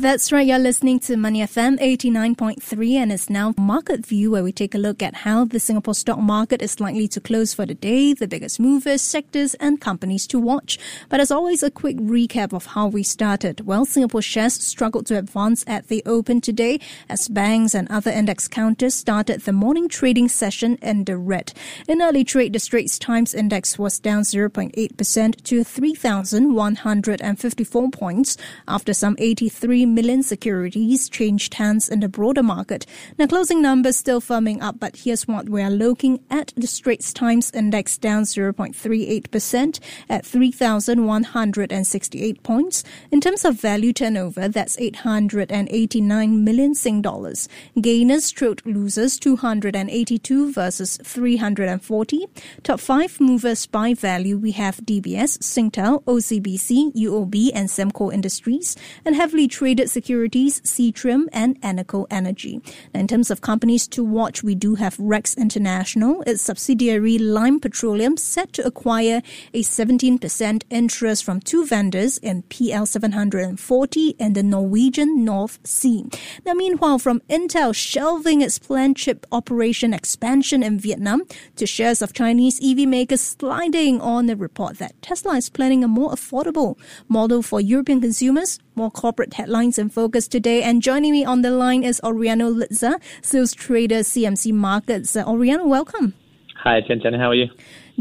That's right. You're listening to Money FM 89.3 and it's now Market View where we take a look at how the Singapore stock market is likely to close for the day, the biggest movers, sectors and companies to watch. But as always, a quick recap of how we started. Well, Singapore shares struggled to advance at the open today as banks and other index counters started the morning trading session in the red. In early trade, the Straits Times Index was down 0.8% to 3,154 points after some 83 million securities changed hands in the broader market. Now, closing numbers still firming up, but here's what we are looking at. The Straits Times Index down 0.38% at 3,168 points. In terms of value turnover, that's 889 million Sing dollars. Gainers trailed losers 282 versus 340. Top five movers by value, we have DBS, Singtel, OCBC, UOB, and Sembcorp Industries, and heavily traded traded securities, Seatrium and Eneco Energy. Now, in terms of companies to watch, we do have Rex International, its subsidiary Lime Petroleum, set to acquire a 17% interest from two vendors in PL 740 and the Norwegian North Sea. Now, meanwhile, from Intel shelving its planned chip operation expansion in Vietnam to shares of Chinese EV makers sliding on a report that Tesla is planning a more affordable model for European consumers more corporate headlines in focus today. And joining me on the line is Oriano Lizza, sales trader, CMC Markets. Uh, Oriano, welcome. Hi, Chen Chen. How are you?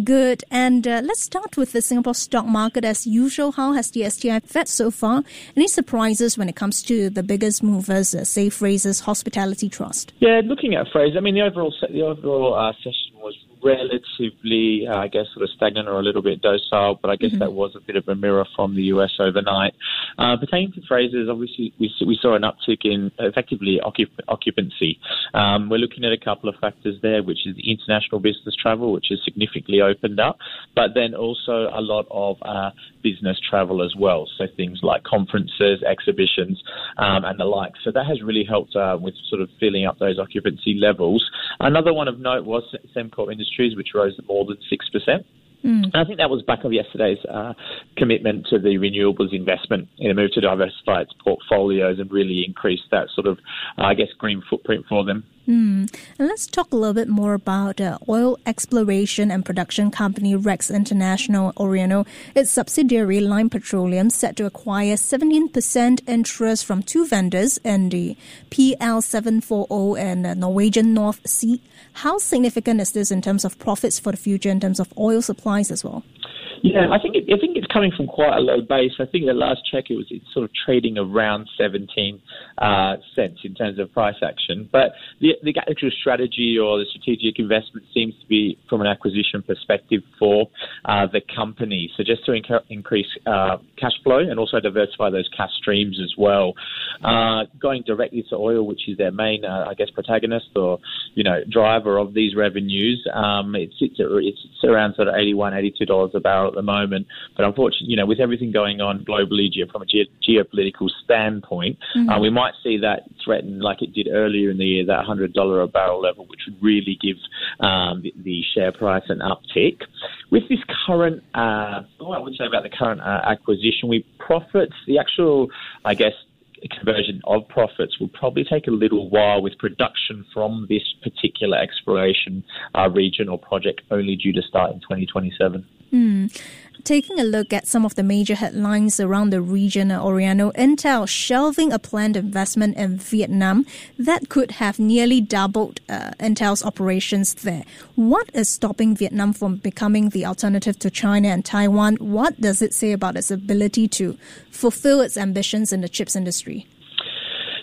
Good. And uh, let's start with the Singapore stock market as usual. How has the STI fared so far? Any surprises when it comes to the biggest movers, uh, say Frasers Hospitality Trust? Yeah, looking at Fraser, I mean the overall the overall uh, relatively, uh, I guess, sort of stagnant or a little bit docile, but I guess mm-hmm. that was a bit of a mirror from the US overnight. Uh, pertaining to Frasers, obviously, we, we saw an uptick in effectively occup- occupancy. Um, we're looking at a couple of factors there, which is the international business travel, which has significantly opened up, but then also a lot of uh, business travel as well. So things like conferences, exhibitions, um, and the like. So that has really helped uh, with sort of filling up those occupancy levels. Another one of note was Sembcorp Industries, which rose more than 6%. Mm. I think that was back of yesterday's uh, commitment to the renewables investment in a move to diversify its portfolios and really increase that sort of, uh, I guess, green footprint for them. Mm. And let's talk a little bit more about uh, oil exploration and production company Rex International Oriano. Its subsidiary Lime Petroleum set to acquire 17% interest from two vendors in the PL740 and uh, Norwegian North Sea. How significant is this in terms of profits for the future, in terms of oil supplies as well? Yeah, I think it, I think it's coming from quite a low base. I think the last check it was it's sort of trading around 17 uh, cents in terms of price action. But the, the actual strategy or the strategic investment seems to be from an acquisition perspective for uh, the company. So just to inc- increase uh, cash flow and also diversify those cash streams as well. Uh, going directly to oil, which is their main, uh, I guess, protagonist or you know driver of these revenues, um, it sits at, it's around sort of 81, 82 dollars a barrel at the moment. But unfortunately, you know, with everything going on globally from a ge- geopolitical standpoint, mm-hmm. uh, we might see that threatened like it did earlier in the year, that $100 a barrel level, which would really give um, the, the, share price an uptick. With this current, uh, what I would say about the current uh, acquisition, we profits, the actual, I guess, conversion of profits will probably take a little while with production from this particular exploration uh, region or project only due to start in 2027. Mm. Taking a look at some of the major headlines around the region, Oriano, Intel shelving a planned investment in Vietnam that could have nearly doubled uh, Intel's operations there. What is stopping Vietnam from becoming the alternative to China and Taiwan? What does it say about its ability to fulfill its ambitions in the chips industry?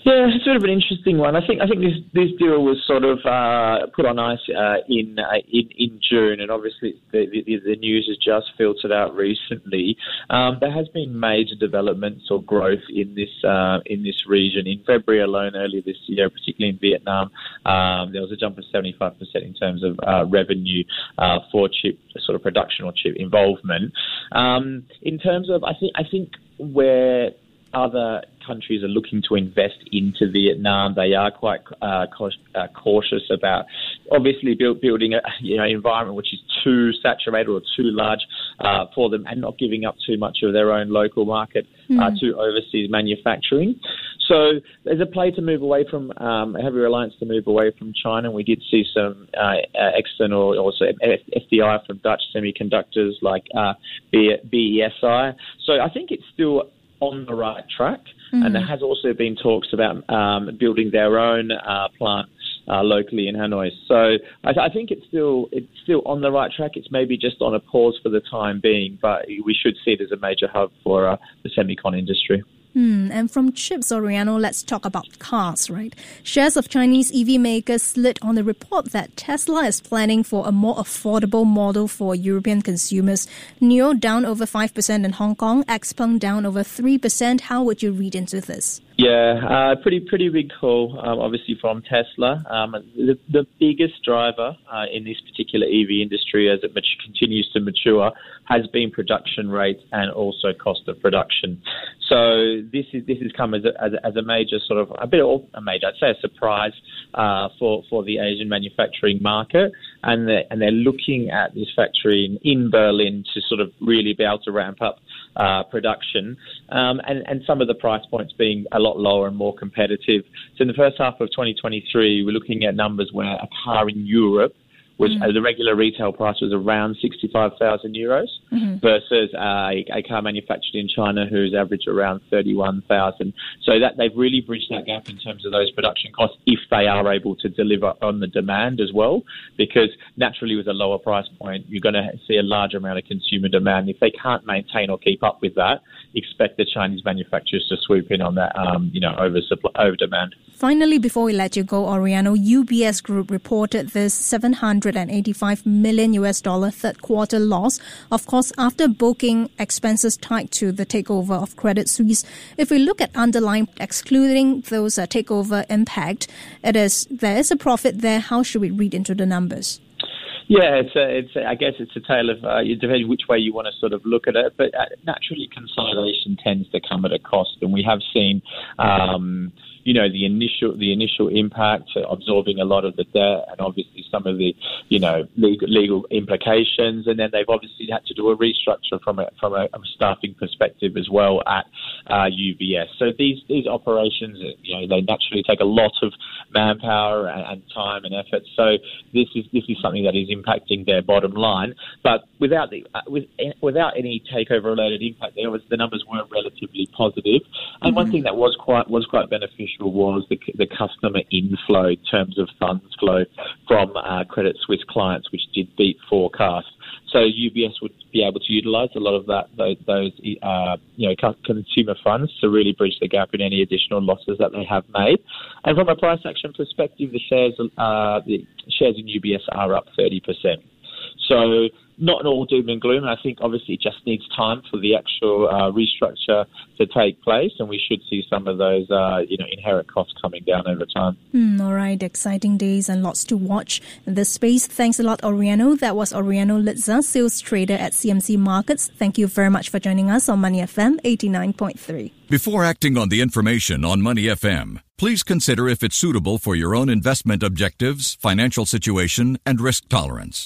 Yeah, it's sort of an interesting one. I think I think this this deal was sort of uh, put on ice uh, in, uh, in in June, and obviously the, the, the news has just filtered out recently. Um, there has been major developments or growth in this uh, in this region. In February alone, earlier this year, particularly in Vietnam, um, there was a jump of seventy five percent in terms of uh, revenue uh, for chip sort of production or chip involvement. Um, in terms of, I think I think where other countries are looking to invest into Vietnam. They are quite uh, uh, cautious about obviously build, building a you know environment which is too saturated or too large uh, for them, and not giving up too much of their own local market mm. to overseas manufacturing. So there's a play to move away from um, a heavy reliance to move away from China. We did see some uh, uh external also FDI from Dutch semiconductors like uh, BESI. So I think it's still on the right track. Mm-hmm. And there has also been talks about um, building their own uh, plant uh, locally in Hanoi. So I, I, think it's still it's still on the right track. It's maybe just on a pause for the time being, but we should see it as a major hub for uh, the semicon industry. Hmm, and from chips, Oriano, let's talk about cars, right? Shares of Chinese EV makers slid on the report that Tesla is planning for a more affordable model for European consumers. NIO down over 5% in Hong Kong, Xpeng down over 3%. How would you read into this? Yeah, uh, pretty pretty big call, um, obviously from Tesla. Um, the, the biggest driver uh, in this particular EV industry, as it mat- continues to mature, has been production rate and also cost of production. So this is this has come as a, as a, as a major sort of a bit of a major, I'd say a surprise uh, for for the Asian manufacturing market, and they're, and they're looking at this factory in, in Berlin to sort of really be able to ramp up uh, production, um, and, and some of the price points being a lot lower and more competitive. So in the first half of 2023, we're looking at numbers where a car in Europe was mm. uh, the regular retail price was around 65,000 euros mm-hmm. versus uh, a car manufactured in China who's average around 31,000. So that they've really bridged that gap in terms of those production costs if they are able to deliver on the demand as well, because naturally with a lower price point, you're going to see a large amount of consumer demand. If they can't maintain or keep up with that, expect the Chinese manufacturers to swoop in on that, um, you know, over supply, over demand. Finally, before we let you go, Oriano, UBS Group reported this 785 million US dollar third quarter loss. Of course, after booking expenses tied to the takeover of Credit Suisse, if we look at underlying, excluding those uh, takeover impact, it is there is a profit there. How should we read into the numbers? Yeah, it's a, it's a, I guess it's a tale of uh, depending which way you want to sort of look at it. But uh, naturally, consolidation tends to come at a cost, and we have seen. Um, you know the initial the initial impact, absorbing a lot of the debt, and obviously some of the you know legal, legal implications, and then they've obviously had to do a restructure from a from a, staffing perspective as well at uh, UBS. So these these operations, you know, they naturally take a lot of manpower and, and time and effort. So this is this is something that is impacting their bottom line. But without the uh, with, without any takeover related impact, there was the numbers were relatively positive. And mm-hmm. one thing that was quite was quite beneficial was the, the customer inflow in terms of funds flow from uh, Credit Suisse clients, which did beat forecast. So UBS would be able to utilise a lot of that those, those uh, you know consumer funds to really bridge the gap in any additional losses that they have made. And from a price action perspective, the shares uh, the shares in UBS are up thirty percent. So not an all doom and gloom. I think obviously it just needs time for the actual uh, restructure to take place, and we should see some of those, uh, you know, inherent costs coming down over time. Mm, all right, exciting days and lots to watch in this space. Thanks a lot, Oriano. That was Oriano Lizza, sales trader at CMC Markets. Thank you very much for joining us on Money FM 89.3. Before acting on the information on Money FM, please consider if it's suitable for your own investment objectives, financial situation, and risk tolerance.